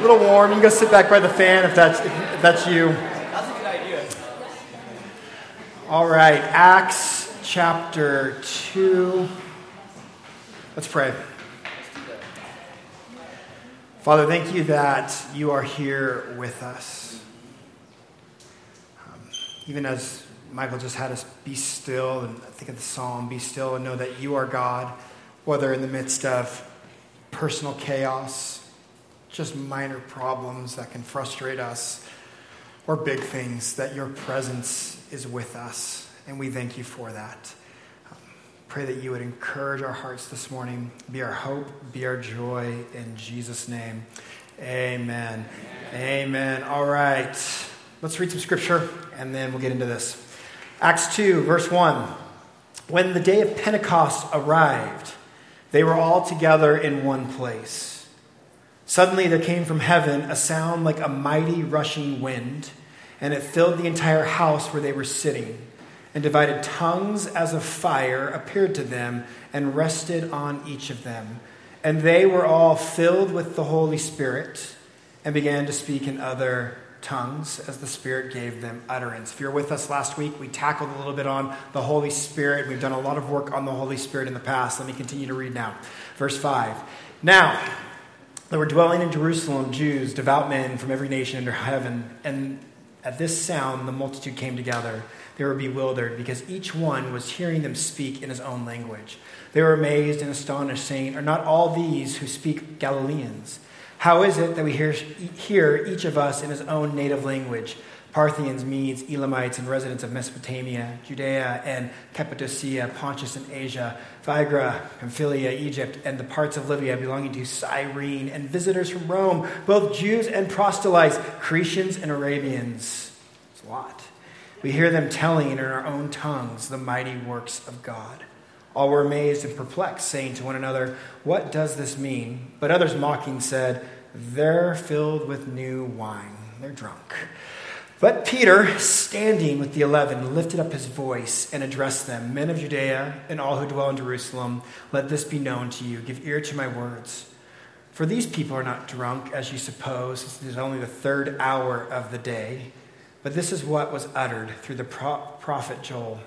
A little warm. You can go sit back by the fan if that's, if that's you. That's a good idea. All right, Acts chapter 2. Let's pray. Father, thank you that you are here with us. Um, even as Michael just had us be still, and think of the psalm, be still and know that you are God, whether in the midst of personal chaos, just minor problems that can frustrate us, or big things, that your presence is with us. And we thank you for that. Um, pray that you would encourage our hearts this morning, be our hope, be our joy. In Jesus' name, amen. Amen. amen. All right. Let's read some scripture and then we'll get into this. Acts 2, verse 1. When the day of Pentecost arrived, they were all together in one place. Suddenly there came from heaven a sound like a mighty rushing wind, and it filled the entire house where they were sitting. And divided tongues as of fire appeared to them and rested on each of them. And they were all filled with the Holy Spirit and began to speak in other tongues as the Spirit gave them utterance. If you're with us last week, we tackled a little bit on the Holy Spirit. We've done a lot of work on the Holy Spirit in the past. Let me continue to read now. Verse 5. Now, there were dwelling in Jerusalem Jews, devout men from every nation under heaven, and at this sound the multitude came together. They were bewildered because each one was hearing them speak in his own language. They were amazed and astonished, saying, Are not all these who speak Galileans? How is it that we hear, hear each of us in his own native language? Parthians, Medes, Elamites, and residents of Mesopotamia, Judea and Cappadocia, Pontus and Asia, Phrygia, Pamphylia, Egypt, and the parts of Libya belonging to Cyrene, and visitors from Rome, both Jews and proselytes, Cretians and Arabians. It's a lot. We hear them telling in our own tongues the mighty works of God. All were amazed and perplexed, saying to one another, What does this mean? But others mocking said, They're filled with new wine. They're drunk. But Peter, standing with the eleven, lifted up his voice and addressed them Men of Judea and all who dwell in Jerusalem, let this be known to you. Give ear to my words. For these people are not drunk, as you suppose. It is only the third hour of the day. But this is what was uttered through the prophet Joel.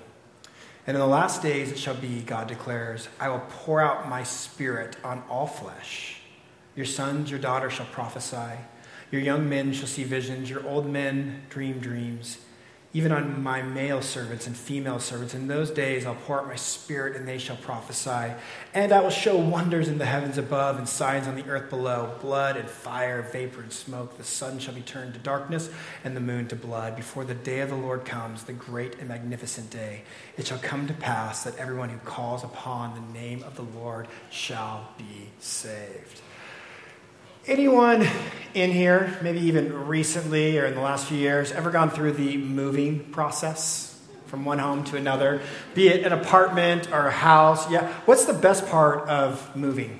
And in the last days it shall be, God declares, I will pour out my spirit on all flesh. Your sons, your daughters shall prophesy. Your young men shall see visions. Your old men dream dreams even on my male servants and female servants. In those days I'll pour out my spirit, and they shall prophesy. And I will show wonders in the heavens above and signs on the earth below blood and fire, vapor and smoke. The sun shall be turned to darkness, and the moon to blood, before the day of the Lord comes, the great and magnificent day. It shall come to pass that everyone who calls upon the name of the Lord shall be saved. Anyone in here, maybe even recently or in the last few years, ever gone through the moving process from one home to another, be it an apartment or a house? Yeah. What's the best part of moving?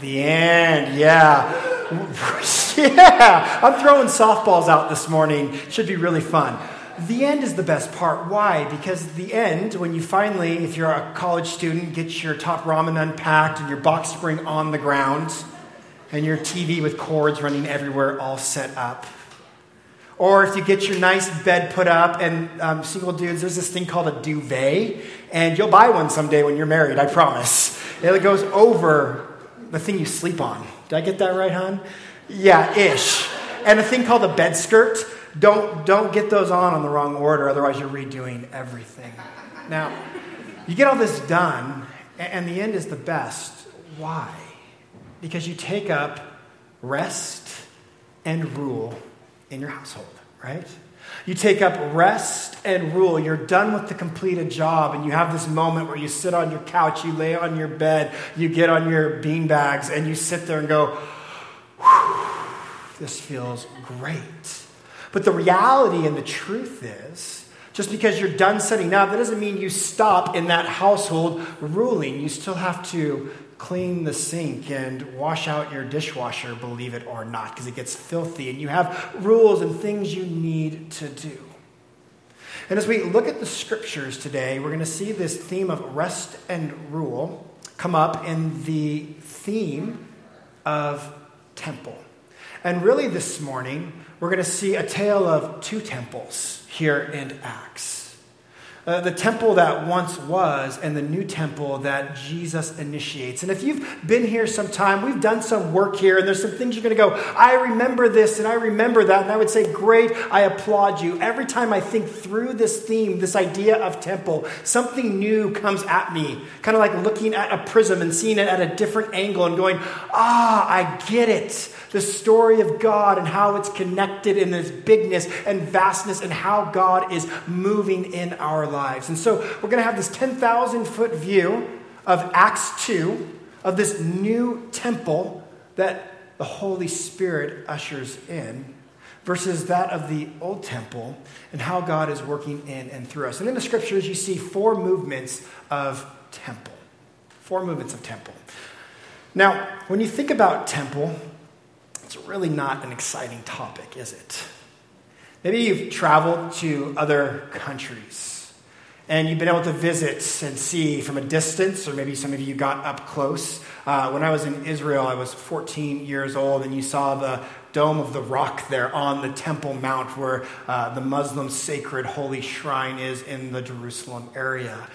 The end, yeah. yeah. I'm throwing softballs out this morning. Should be really fun. The end is the best part. Why? Because the end, when you finally, if you're a college student, get your top ramen unpacked and your box spring on the ground, and your TV with cords running everywhere all set up. Or if you get your nice bed put up, and um, single dudes, there's this thing called a duvet, and you'll buy one someday when you're married, I promise. It goes over the thing you sleep on. Did I get that right, hon? Yeah, ish. And a thing called a bed skirt. Don't, don't get those on in the wrong order, otherwise, you're redoing everything. Now, you get all this done, and the end is the best. Why? Because you take up rest and rule in your household, right? You take up rest and rule. You're done with the completed job, and you have this moment where you sit on your couch, you lay on your bed, you get on your bean bags, and you sit there and go, this feels great. But the reality and the truth is, just because you're done setting up, that doesn't mean you stop in that household ruling. You still have to clean the sink and wash out your dishwasher, believe it or not, because it gets filthy, and you have rules and things you need to do. And as we look at the scriptures today, we're going to see this theme of rest and rule come up in the theme of temple. And really, this morning, we're going to see a tale of two temples here in Acts. Uh, the temple that once was and the new temple that Jesus initiates. And if you've been here some time, we've done some work here, and there's some things you're going to go, I remember this and I remember that. And I would say, Great, I applaud you. Every time I think through this theme, this idea of temple, something new comes at me, kind of like looking at a prism and seeing it at a different angle and going, Ah, I get it the story of God and how it's connected in this bigness and vastness and how God is moving in our lives. And so we're going to have this 10,000 foot view of Acts 2, of this new temple that the Holy Spirit ushers in, versus that of the old temple and how God is working in and through us. And in the scriptures, you see four movements of temple. Four movements of temple. Now, when you think about temple, it's really not an exciting topic, is it? Maybe you've traveled to other countries and you've been able to visit and see from a distance, or maybe some of you got up close. Uh, when I was in Israel, I was 14 years old, and you saw the Dome of the Rock there on the Temple Mount, where uh, the Muslim sacred holy shrine is in the Jerusalem area.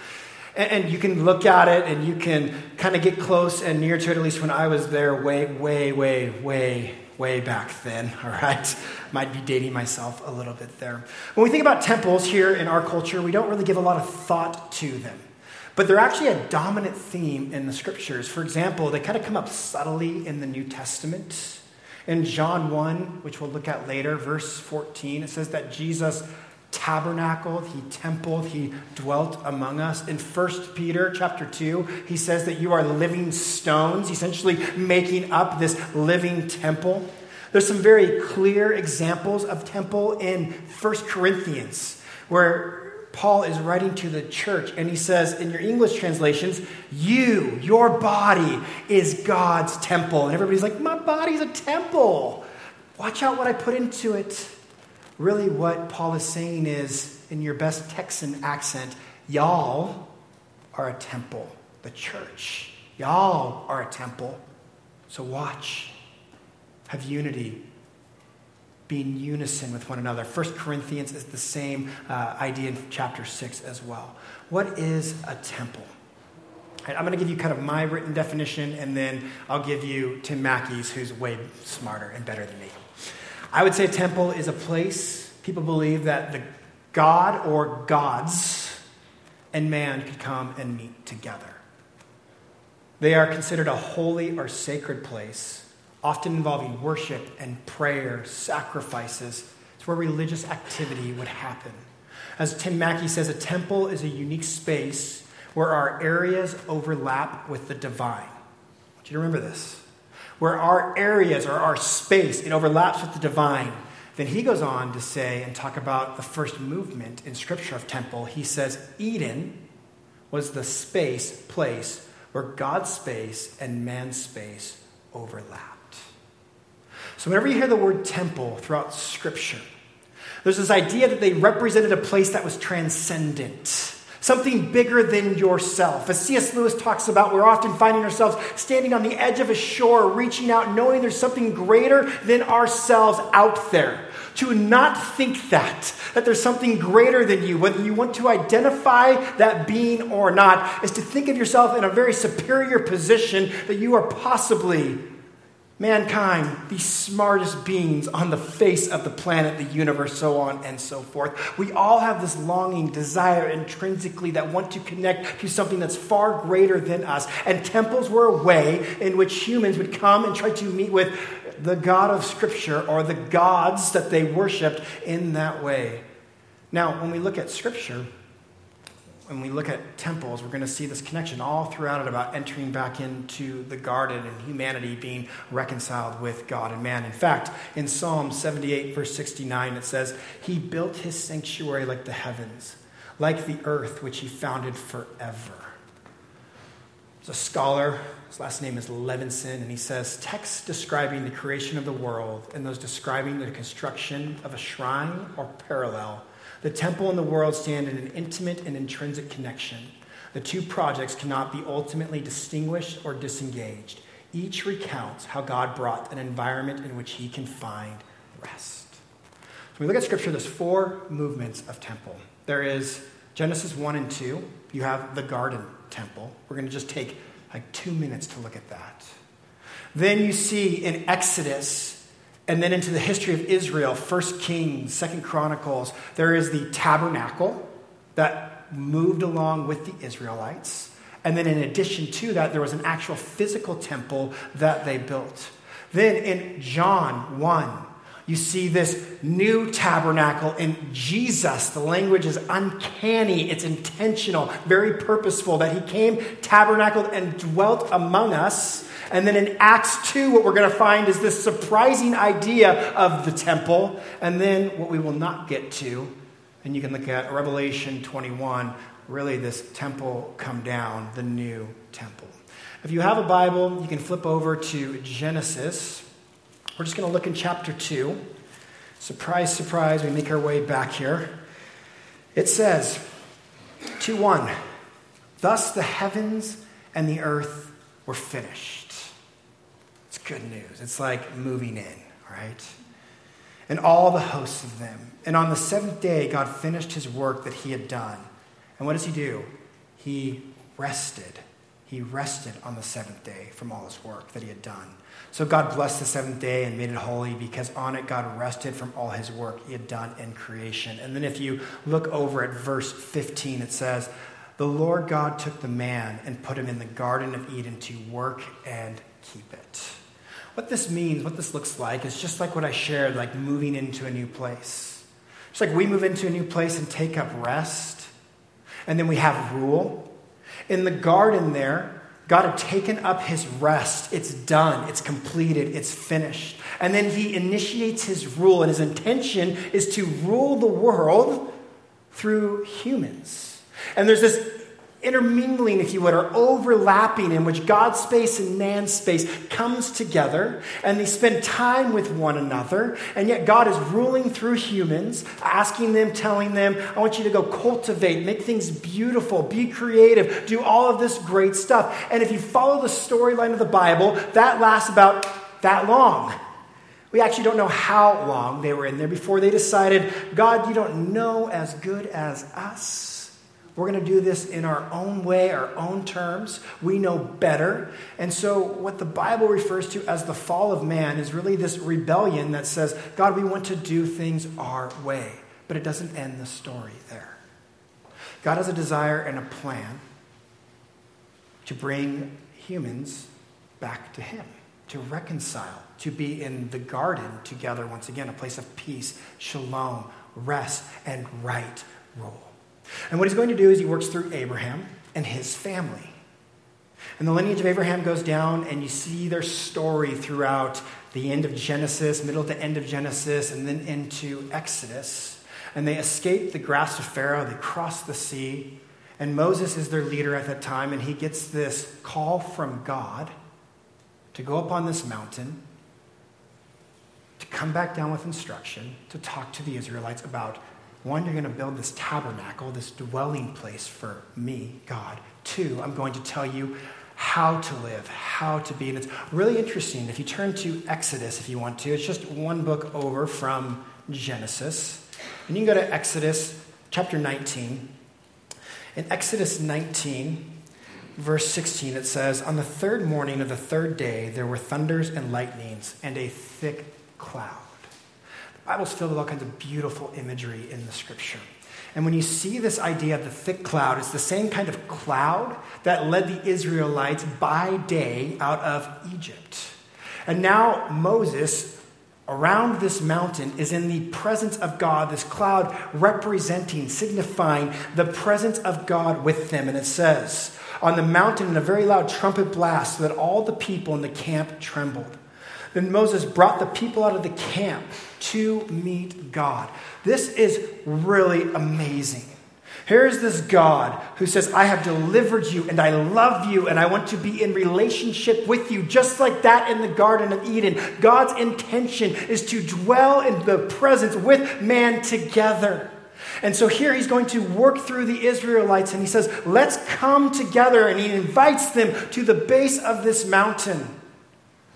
And, you can look at it and you can kind of get close and near to it, at least when I was there, way, way, way, way, way back then, all right? Might be dating myself a little bit there. When we think about temples here in our culture, we don't really give a lot of thought to them. But they're actually a dominant theme in the scriptures. For example, they kind of come up subtly in the New Testament. In John 1, which we'll look at later, verse 14, it says that Jesus tabernacled, he templed, he dwelt among us. In 1 Peter chapter 2, he says that you are living stones, essentially making up this living temple. There's some very clear examples of temple in 1 Corinthians, where Paul is writing to the church, and he says in your English translations, You, your body, is God's temple. And everybody's like, My body's a temple. Watch out what I put into it. Really, what Paul is saying is, in your best Texan accent, y'all are a temple, the church. Y'all are a temple. So watch. Have unity. Be in unison with one another. First Corinthians is the same uh, idea in chapter 6 as well. What is a temple? I'm going to give you kind of my written definition, and then I'll give you Tim Mackie's, who's way smarter and better than me. I would say temple is a place people believe that the God or gods and man could come and meet together. They are considered a holy or sacred place, often involving worship and prayer, sacrifices. It's where religious activity would happen. As Tim Mackie says, a temple is a unique space where our areas overlap with the divine. I want you to remember this where our areas or our space, it overlaps with the divine. Then he goes on to say and talk about the first movement in Scripture of temple. He says Eden was the space, place where God's space and man's space overlapped. So whenever you hear the word temple throughout Scripture, there's this idea that they represented a place that was transcendent something bigger than yourself. As C.S. Lewis talks about, we're often finding ourselves standing on the edge of a shore, reaching out, knowing there's something greater than ourselves out there. To not think that, that there's something greater than you, whether you want to identify that being or not, is to think of yourself in a very superior position that you are possibly mankind, the smartest beings on the face of the planet, the universe, so on and so forth. We all have this longing, desire intrinsically that want to connect to something that's far greater than us. And temples were a way in which humans would come and try to meet with the God of Scripture or the gods that they worshiped in that way. Now, when we look at Scripture, when we look at temples, we're going to see this connection all throughout it about entering back into the garden and humanity being reconciled with God and man. In fact, in Psalm 78, verse 69, it says, He built his sanctuary like the heavens, like the earth which he founded forever. There's a scholar, his last name is Levenson, and he says, Texts describing the creation of the world and those describing the construction of a shrine or parallel the temple and the world stand in an intimate and intrinsic connection. The two projects cannot be ultimately distinguished or disengaged. each recounts how God brought an environment in which he can find rest. So we look at scripture, there's four movements of temple. There is Genesis 1 and 2, you have the garden temple. We're going to just take like two minutes to look at that. Then you see in Exodus, and then into the history of Israel, First Kings, Second Chronicles, there is the tabernacle that moved along with the Israelites. And then in addition to that, there was an actual physical temple that they built. Then in John 1, you see this new tabernacle in Jesus. The language is uncanny, it's intentional, very purposeful that he came, tabernacled, and dwelt among us. And then in Acts 2, what we're going to find is this surprising idea of the temple. And then what we will not get to, and you can look at Revelation 21, really this temple come down, the new temple. If you have a Bible, you can flip over to Genesis. We're just going to look in chapter 2. Surprise, surprise, we make our way back here. It says, 2 1, thus the heavens and the earth were finished. Good news. It's like moving in, right? And all the hosts of them. And on the seventh day, God finished his work that he had done. And what does he do? He rested. He rested on the seventh day from all his work that he had done. So God blessed the seventh day and made it holy because on it God rested from all his work he had done in creation. And then if you look over at verse 15, it says, The Lord God took the man and put him in the Garden of Eden to work and keep it. What this means, what this looks like, is just like what I shared, like moving into a new place. It's like we move into a new place and take up rest, and then we have rule. In the garden there, God had taken up his rest. It's done, it's completed, it's finished. And then he initiates his rule, and his intention is to rule the world through humans. And there's this intermingling, if you would, or overlapping in which God's space and man's space comes together and they spend time with one another. And yet God is ruling through humans, asking them, telling them, I want you to go cultivate, make things beautiful, be creative, do all of this great stuff. And if you follow the storyline of the Bible, that lasts about that long. We actually don't know how long they were in there before they decided, God, you don't know as good as us. We're going to do this in our own way, our own terms. We know better. And so, what the Bible refers to as the fall of man is really this rebellion that says, God, we want to do things our way. But it doesn't end the story there. God has a desire and a plan to bring humans back to Him, to reconcile, to be in the garden together once again, a place of peace, shalom, rest, and right rule. And what he's going to do is he works through Abraham and his family. And the lineage of Abraham goes down, and you see their story throughout the end of Genesis, middle to end of Genesis, and then into Exodus. And they escape the grasp of Pharaoh, they cross the sea, and Moses is their leader at that time, and he gets this call from God to go up on this mountain, to come back down with instruction, to talk to the Israelites about one, you're going to build this tabernacle, this dwelling place for me, God. Two, I'm going to tell you how to live, how to be. And it's really interesting. If you turn to Exodus, if you want to, it's just one book over from Genesis. And you can go to Exodus chapter 19. In Exodus 19, verse 16, it says, On the third morning of the third day, there were thunders and lightnings and a thick cloud. Bible's filled with all kinds of beautiful imagery in the scripture. And when you see this idea of the thick cloud, it's the same kind of cloud that led the Israelites by day out of Egypt. And now Moses, around this mountain, is in the presence of God, this cloud representing, signifying the presence of God with them. And it says, On the mountain, in a very loud trumpet blast, so that all the people in the camp trembled. Then Moses brought the people out of the camp to meet God. This is really amazing. Here's this God who says, I have delivered you and I love you and I want to be in relationship with you, just like that in the Garden of Eden. God's intention is to dwell in the presence with man together. And so here he's going to work through the Israelites and he says, Let's come together. And he invites them to the base of this mountain.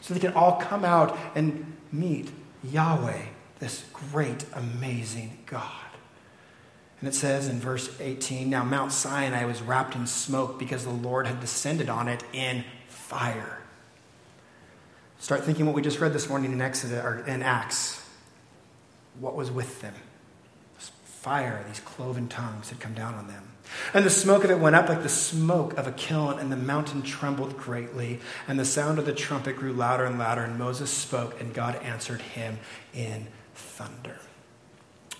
So they can all come out and meet Yahweh, this great, amazing God. And it says in verse 18 Now Mount Sinai was wrapped in smoke because the Lord had descended on it in fire. Start thinking what we just read this morning in Exodus or in Acts. What was with them? This fire, these cloven tongues had come down on them. And the smoke of it went up like the smoke of a kiln, and the mountain trembled greatly, and the sound of the trumpet grew louder and louder, and Moses spoke, and God answered him in thunder.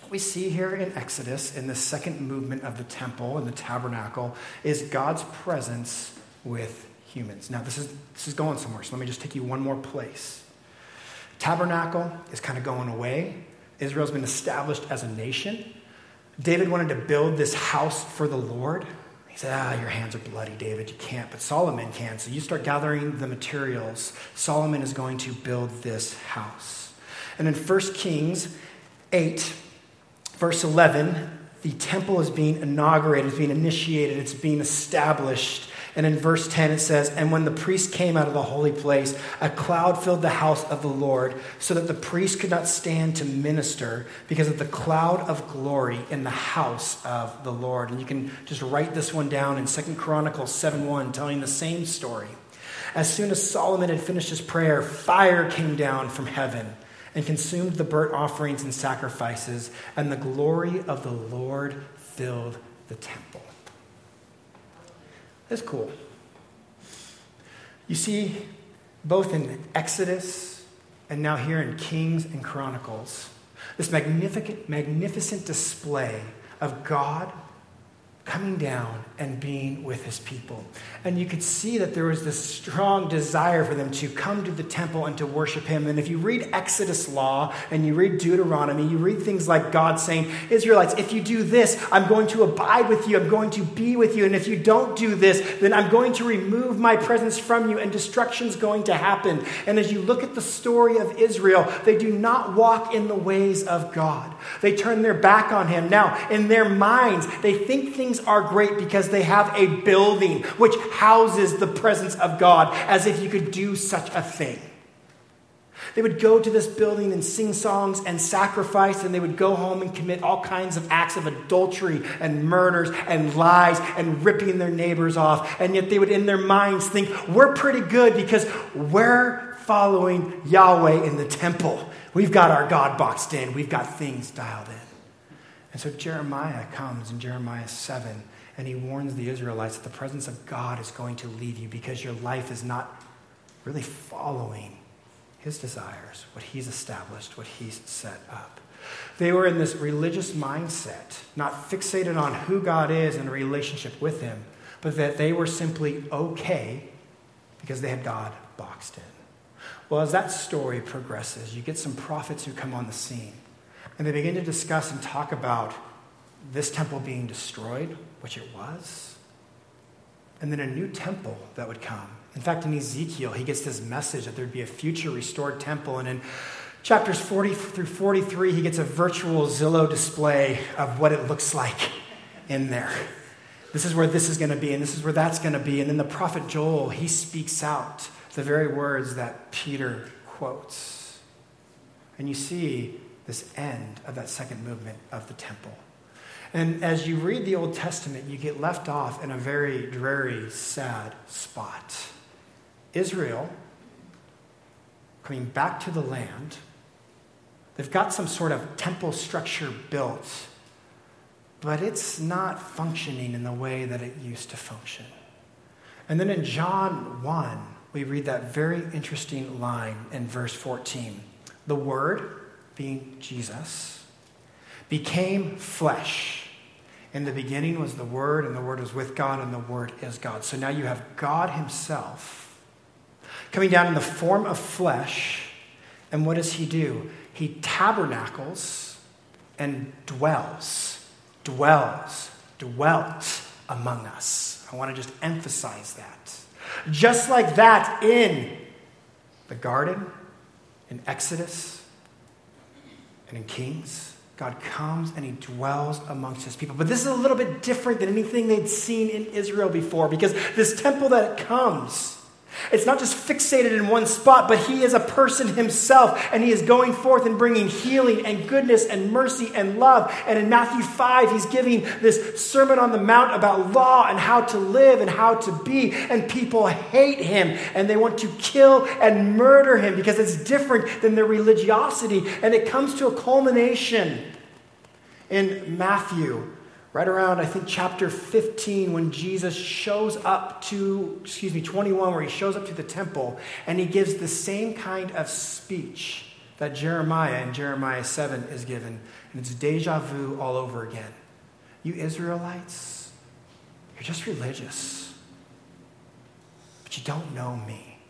What we see here in Exodus, in the second movement of the temple and the tabernacle, is God's presence with humans. Now, this is, this is going somewhere, so let me just take you one more place. Tabernacle is kind of going away. Israel's been established as a nation. David wanted to build this house for the Lord. He said, Ah, your hands are bloody, David. You can't. But Solomon can. So you start gathering the materials. Solomon is going to build this house. And in 1 Kings 8, verse 11, the temple is being inaugurated, it's being initiated, it's being established. And in verse 10, it says, And when the priest came out of the holy place, a cloud filled the house of the Lord, so that the priest could not stand to minister because of the cloud of glory in the house of the Lord. And you can just write this one down in Second Chronicles 7 1, telling the same story. As soon as Solomon had finished his prayer, fire came down from heaven and consumed the burnt offerings and sacrifices, and the glory of the Lord filled the temple. That's cool. You see, both in Exodus and now here in Kings and Chronicles, this magnificent, magnificent display of God coming down and being with his people. And you could see that there was this strong desire for them to come to the temple and to worship him. And if you read Exodus law and you read Deuteronomy, you read things like God saying, Israelites, if you do this, I'm going to abide with you, I'm going to be with you. And if you don't do this, then I'm going to remove my presence from you and destruction's going to happen. And as you look at the story of Israel, they do not walk in the ways of God. They turn their back on him. Now, in their minds, they think things are great because they have a building which houses the presence of God, as if you could do such a thing. They would go to this building and sing songs and sacrifice, and they would go home and commit all kinds of acts of adultery and murders and lies and ripping their neighbors off. And yet they would, in their minds, think, we're pretty good because we're following Yahweh in the temple. We've got our God boxed in, we've got things dialed in. And so Jeremiah comes in Jeremiah 7 and he warns the Israelites that the presence of God is going to leave you because your life is not really following his desires, what he's established, what he's set up. They were in this religious mindset, not fixated on who God is and a relationship with him, but that they were simply okay because they had God boxed in. Well, as that story progresses, you get some prophets who come on the scene and they begin to discuss and talk about this temple being destroyed, which it was, and then a new temple that would come. In fact, in Ezekiel, he gets this message that there'd be a future restored temple. And in chapters 40 through 43, he gets a virtual Zillow display of what it looks like in there. This is where this is going to be, and this is where that's going to be. And then the prophet Joel, he speaks out the very words that Peter quotes. And you see this end of that second movement of the temple. And as you read the Old Testament, you get left off in a very dreary, sad spot. Israel, coming back to the land, they've got some sort of temple structure built, but it's not functioning in the way that it used to function. And then in John 1, we read that very interesting line in verse 14. The Word, being Jesus, became flesh. In the beginning was the Word, and the Word was with God, and the Word is God. So now you have God Himself coming down in the form of flesh. And what does He do? He tabernacles and dwells, dwells, dwelt among us. I want to just emphasize that. Just like that in the garden, in Exodus, and in Kings, God comes and he dwells amongst his people. But this is a little bit different than anything they'd seen in Israel before because this temple that comes It's not just fixated in one spot, but he is a person himself, and he is going forth and bringing healing and goodness and mercy and love. And in Matthew 5, he's giving this Sermon on the Mount about law and how to live and how to be. And people hate him, and they want to kill and murder him because it's different than their religiosity. And it comes to a culmination in Matthew right around, I think, chapter 15, when Jesus shows up to, excuse me, 21, where he shows up to the temple and he gives the same kind of speech that Jeremiah in Jeremiah 7 is given. And it's deja vu all over again. You Israelites, you're just religious, but you don't know me.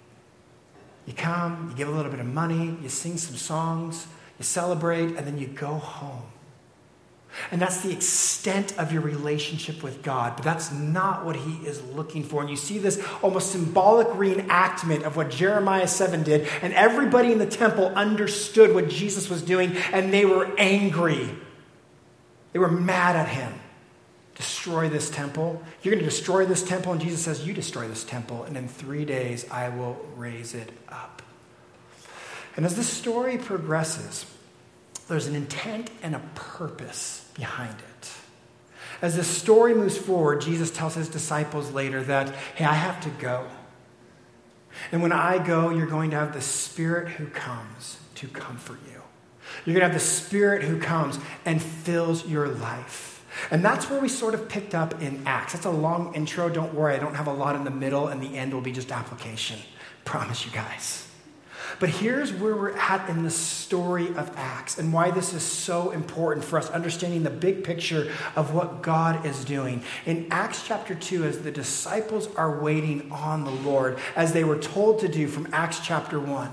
You come, you give a little bit of money, you sing some songs, you celebrate, and then you go home. And that's the extent of your relationship with God. But that's not what he is looking for. And you see this almost symbolic reenactment of what Jeremiah 7 did. And everybody in the temple understood what Jesus was doing, and they were angry. They were mad at him. Destroy this temple. You're going to destroy this temple. And Jesus says, You destroy this temple, and in three days I will raise it up. And as the story progresses, there's an intent and a purpose behind it. As the story moves forward, Jesus tells his disciples later that, hey, I have to go. And when I go, you're going to have the Spirit who comes to comfort you. You're going to have the Spirit who comes and fills your life. And that's where we sort of picked up in Acts. That's a long intro. Don't worry, I don't have a lot in the middle, and the end will be just application. Promise you guys. But here's where we're at in the story of Acts and why this is so important for us understanding the big picture of what God is doing. In Acts chapter 2, as the disciples are waiting on the Lord, as they were told to do from Acts chapter 1,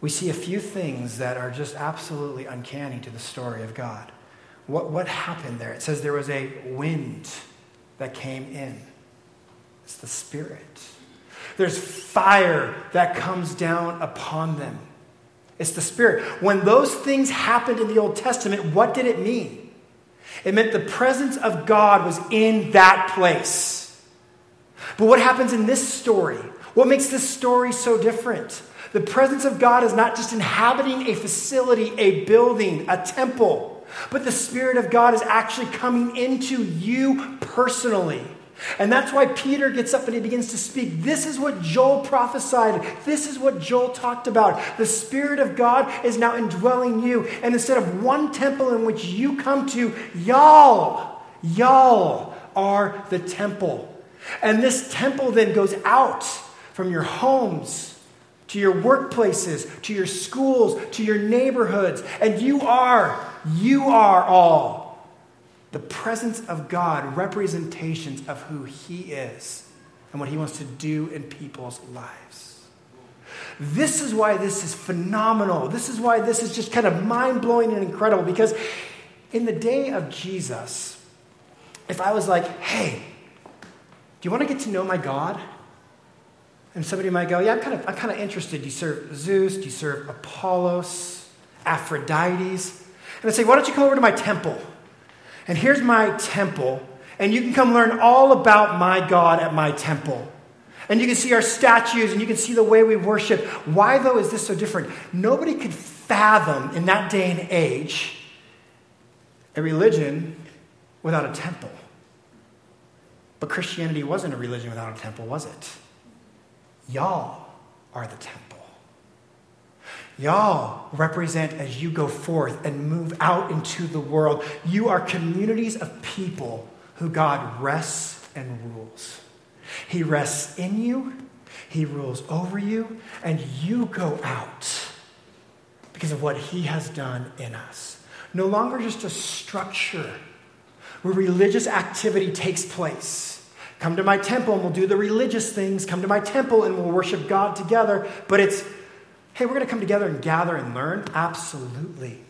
we see a few things that are just absolutely uncanny to the story of God. What, what happened there? It says there was a wind that came in, it's the Spirit. There's fire that comes down upon them. It's the Spirit. When those things happened in the Old Testament, what did it mean? It meant the presence of God was in that place. But what happens in this story? What makes this story so different? The presence of God is not just inhabiting a facility, a building, a temple, but the Spirit of God is actually coming into you personally. And that's why Peter gets up and he begins to speak. This is what Joel prophesied. This is what Joel talked about. The Spirit of God is now indwelling you. And instead of one temple in which you come to, y'all, y'all are the temple. And this temple then goes out from your homes to your workplaces, to your schools, to your neighborhoods. And you are, you are all the presence of God, representations of who He is and what He wants to do in people's lives. This is why this is phenomenal. This is why this is just kind of mind blowing and incredible because in the day of Jesus, if I was like, hey, do you want to get to know my God? And somebody might go, yeah, I'm kind of, I'm kind of interested. Do you serve Zeus? Do you serve Apollos? Aphrodites? And I'd say, why don't you come over to my temple? And here's my temple, and you can come learn all about my God at my temple. And you can see our statues and you can see the way we worship. Why, though, is this so different? Nobody could fathom in that day and age a religion without a temple. But Christianity wasn't a religion without a temple, was it? Y'all are the temple. Y'all represent as you go forth and move out into the world. You are communities of people who God rests and rules. He rests in you, He rules over you, and you go out because of what He has done in us. No longer just a structure where religious activity takes place. Come to my temple and we'll do the religious things. Come to my temple and we'll worship God together. But it's Hey, we're going to come together and gather and learn? Absolutely.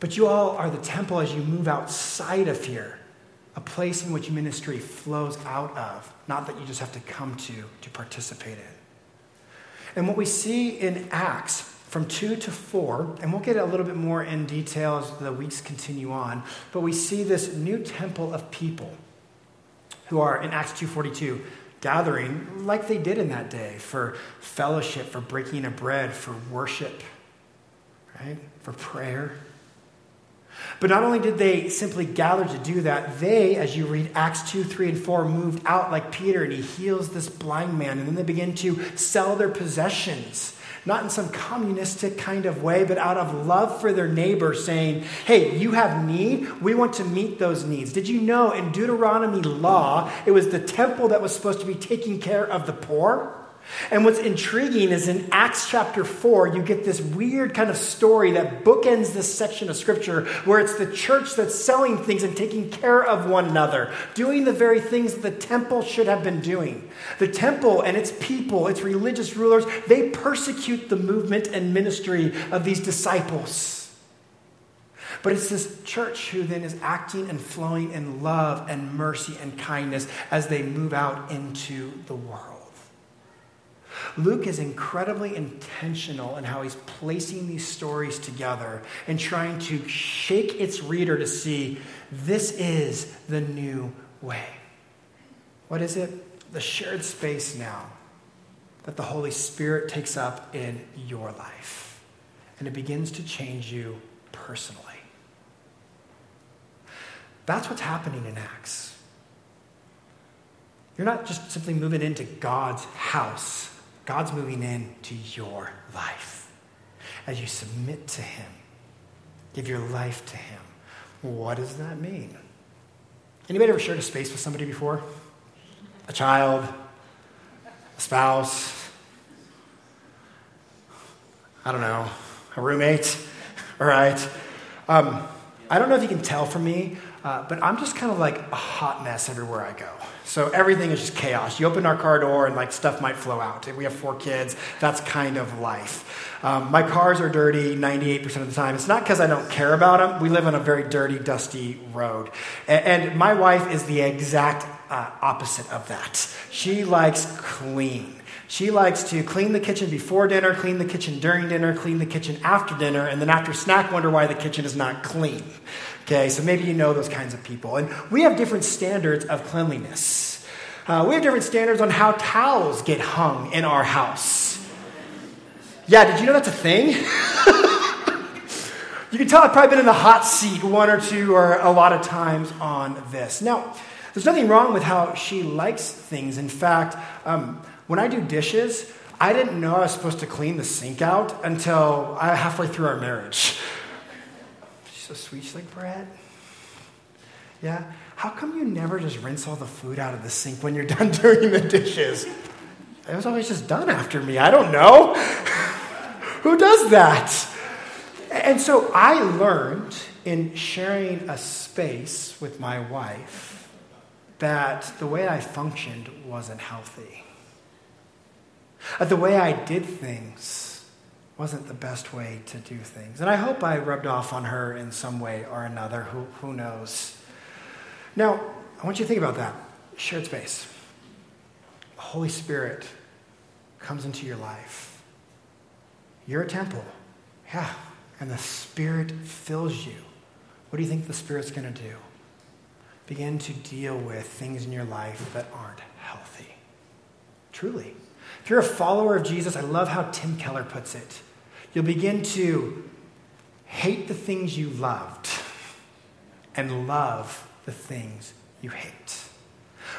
But you all are the temple as you move outside of here, a place in which ministry flows out of, not that you just have to come to to participate in. And what we see in Acts from 2 to 4, and we'll get a little bit more in detail as the weeks continue on, but we see this new temple of people who are in Acts 2:42 gathering like they did in that day for fellowship, for breaking of bread, for worship, right? For prayer. But not only did they simply gather to do that, they, as you read Acts 2, 3, and 4, moved out like Peter and he heals this blind man. And then they begin to sell their possessions not in some communistic kind of way, but out of love for their neighbor, saying, Hey, you have need. We want to meet those needs. Did you know in Deuteronomy law, it was the temple that was supposed to be taking care of the poor? And what's intriguing is in Acts chapter 4, you get this weird kind of story that bookends this section of scripture where it's the church that's selling things and taking care of one another, doing the very things the temple should have been doing. The temple and its people, its religious rulers, they persecute the movement and ministry of these disciples. But it's this church who then is acting and flowing in love and mercy and kindness as they move out into the world. Luke is incredibly intentional in how he's placing these stories together and trying to shake its reader to see this is the new way. What is it? The shared space now that the Holy Spirit takes up in your life. And it begins to change you personally. That's what's happening in Acts. You're not just simply moving into God's house God's moving into your life as you submit to Him, give your life to Him. What does that mean? Anybody ever shared a space with somebody before? A child, a spouse, I don't know, a roommate, all right? Um, I don't know if you can tell from me, uh, but I'm just kind of like a hot mess everywhere I go. So everything is just chaos. You open our car door and like stuff might flow out. We have four kids. That's kind of life. Um, my cars are dirty 98% of the time. It's not because I don't care about them. We live on a very dirty, dusty road. And, and my wife is the exact uh, opposite of that. She likes clean. She likes to clean the kitchen before dinner, clean the kitchen during dinner, clean the kitchen after dinner, and then after snack, wonder why the kitchen is not clean. Okay, so maybe you know those kinds of people. And we have different standards of cleanliness. Uh, we have different standards on how towels get hung in our house. Yeah, did you know that's a thing? you can tell I've probably been in the hot seat one or two or a lot of times on this. Now, there's nothing wrong with how she likes things. In fact, um, when I do dishes, I didn't know I was supposed to clean the sink out until halfway through our marriage so sweet. She's like, Brad, yeah, how come you never just rinse all the food out of the sink when you're done doing the dishes? It was always just done after me. I don't know. Who does that? And so I learned in sharing a space with my wife that the way I functioned wasn't healthy. Uh, the way I did things wasn't the best way to do things. And I hope I rubbed off on her in some way or another. Who, who knows? Now, I want you to think about that. Shared space. The Holy Spirit comes into your life. You're a temple. Yeah. And the Spirit fills you. What do you think the Spirit's going to do? Begin to deal with things in your life that aren't healthy. Truly. If you're a follower of Jesus, I love how Tim Keller puts it. You'll begin to hate the things you loved and love the things you hate.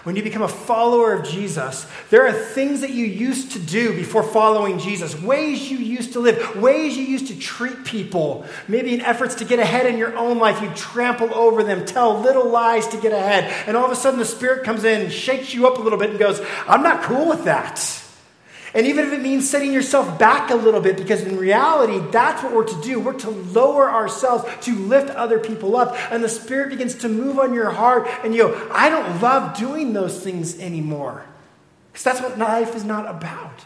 When you become a follower of Jesus, there are things that you used to do before following Jesus, ways you used to live, ways you used to treat people. Maybe in efforts to get ahead in your own life, you trample over them, tell little lies to get ahead. And all of a sudden, the Spirit comes in shakes you up a little bit and goes, I'm not cool with that. And even if it means setting yourself back a little bit, because in reality, that's what we're to do. We're to lower ourselves to lift other people up. And the Spirit begins to move on your heart, and you go, I don't love doing those things anymore. Because that's what life is not about.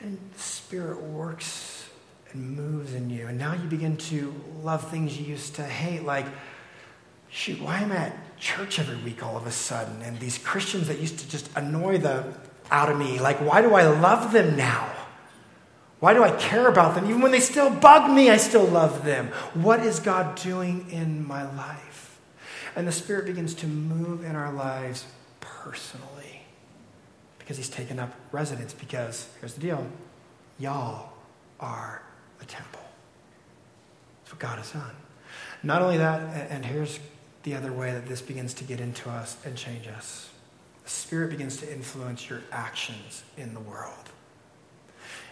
And the Spirit works and moves in you. And now you begin to love things you used to hate, like, shoot, why am I at church every week all of a sudden? And these Christians that used to just annoy the out of me. Like, why do I love them now? Why do I care about them? Even when they still bug me, I still love them. What is God doing in my life? And the Spirit begins to move in our lives personally because he's taken up residence. Because here's the deal y'all are the temple. That's what God has done. Not only that, and here's the other way that this begins to get into us and change us the Spirit begins to influence your actions in the world.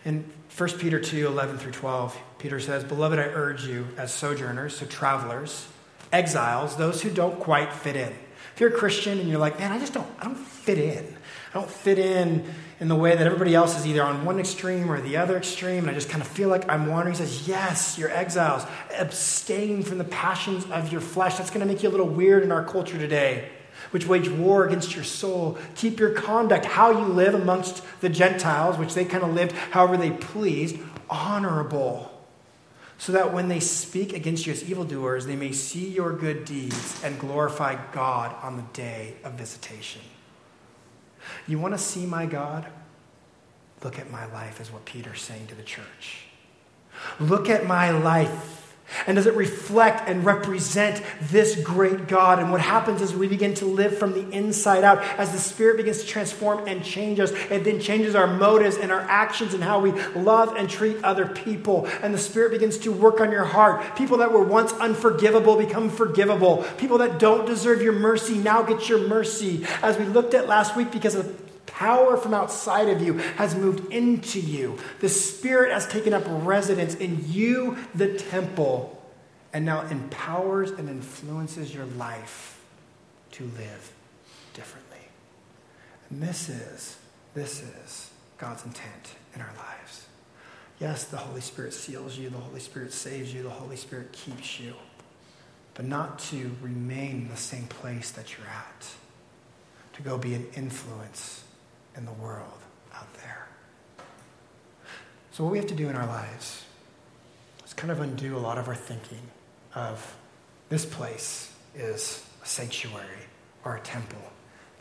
In 1 Peter 2 11 through 12, Peter says, Beloved, I urge you as sojourners, so travelers, exiles, those who don't quite fit in. If you're a Christian and you're like, man, I just don't, I don't fit in. I don't fit in in the way that everybody else is either on one extreme or the other extreme, and I just kind of feel like I'm wandering. He says, Yes, you're exiles. Abstain from the passions of your flesh. That's going to make you a little weird in our culture today, which wage war against your soul. Keep your conduct, how you live amongst the Gentiles, which they kind of lived however they pleased, honorable so that when they speak against you as evildoers, they may see your good deeds and glorify God on the day of visitation. You want to see my God? Look at my life, is what Peter's saying to the church. Look at my life. And does it reflect and represent this great God? And what happens is we begin to live from the inside out as the Spirit begins to transform and change us. It then changes our motives and our actions and how we love and treat other people. And the Spirit begins to work on your heart. People that were once unforgivable become forgivable. People that don't deserve your mercy now get your mercy. As we looked at last week, because of power from outside of you has moved into you. The Spirit has taken up residence in you, the temple, and now empowers and influences your life to live differently. And this is, this is God's intent in our lives. Yes, the Holy Spirit seals you, the Holy Spirit saves you, the Holy Spirit keeps you, but not to remain in the same place that you're at, to go be an influence in the world out there. So, what we have to do in our lives is kind of undo a lot of our thinking of this place is a sanctuary or a temple.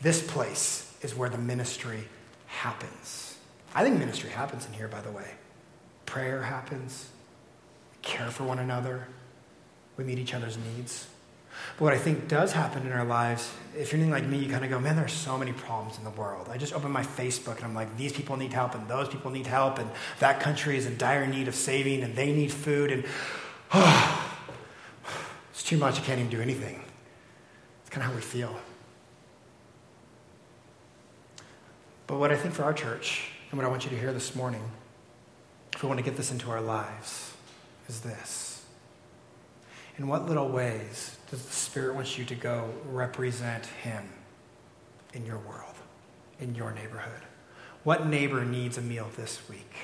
This place is where the ministry happens. I think ministry happens in here, by the way. Prayer happens, care for one another, we meet each other's needs. But what I think does happen in our lives, if you're anything like me, you kind of go, man, there's so many problems in the world. I just open my Facebook and I'm like, these people need help and those people need help and that country is in dire need of saving and they need food and oh, it's too much. I can't even do anything. It's kind of how we feel. But what I think for our church and what I want you to hear this morning, if we want to get this into our lives, is this. In what little ways does the Spirit want you to go represent Him in your world, in your neighborhood? What neighbor needs a meal this week?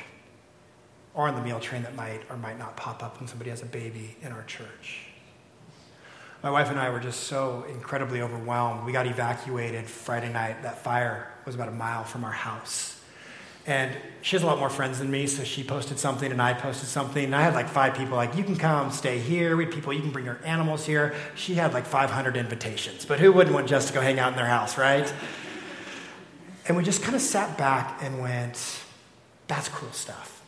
Or on the meal train that might or might not pop up when somebody has a baby in our church? My wife and I were just so incredibly overwhelmed. We got evacuated Friday night. That fire was about a mile from our house. And she has a lot more friends than me, so she posted something and I posted something. And I had like five people like, you can come stay here. We had people, you can bring your animals here. She had like 500 invitations. But who wouldn't want just to go hang out in their house, right? And we just kind of sat back and went, that's cool stuff.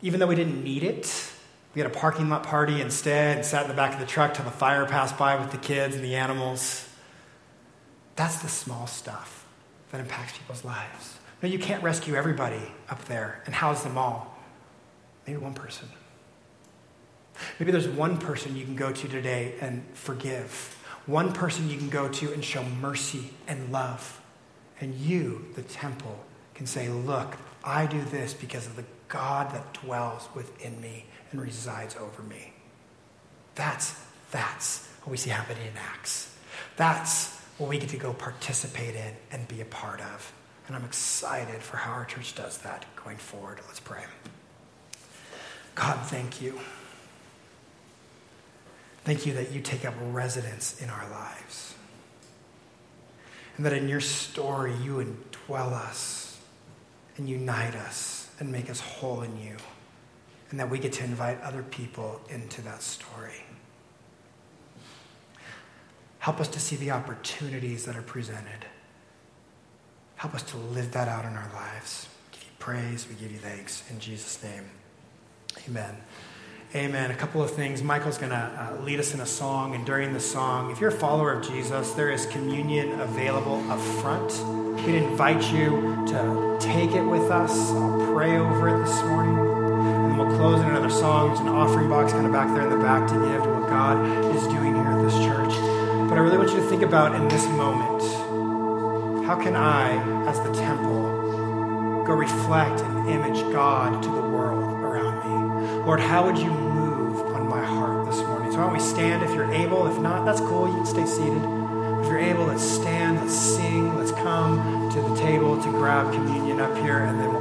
Even though we didn't need it, we had a parking lot party instead and sat in the back of the truck till the fire passed by with the kids and the animals. That's the small stuff that impacts people's lives. No, you can't rescue everybody up there and house them all. Maybe one person. Maybe there's one person you can go to today and forgive. One person you can go to and show mercy and love. And you, the temple, can say, Look, I do this because of the God that dwells within me and resides over me. That's, that's what we see happening in Acts. That's what we get to go participate in and be a part of. And I'm excited for how our church does that going forward. Let's pray. God, thank you. Thank you that you take up residence in our lives. And that in your story, you indwell us and unite us and make us whole in you. And that we get to invite other people into that story. Help us to see the opportunities that are presented Help us to live that out in our lives. We give you praise. We give you thanks. In Jesus' name, amen. Amen. A couple of things. Michael's going to uh, lead us in a song, and during the song, if you're a follower of Jesus, there is communion available up front. We'd invite you to take it with us. I'll pray over it this morning. And we'll close in another song. There's an offering box kind of back there in the back to give to what God is doing here at this church. But I really want you to think about in this moment how can I, as the temple, go reflect and image God to the world? Around me? Lord, how would you move on my heart this morning? So why don't we stand if you're able? If not, that's cool. You can stay seated. If you're able, let's stand, let's sing, let's come to the table to grab communion up here, and then we'll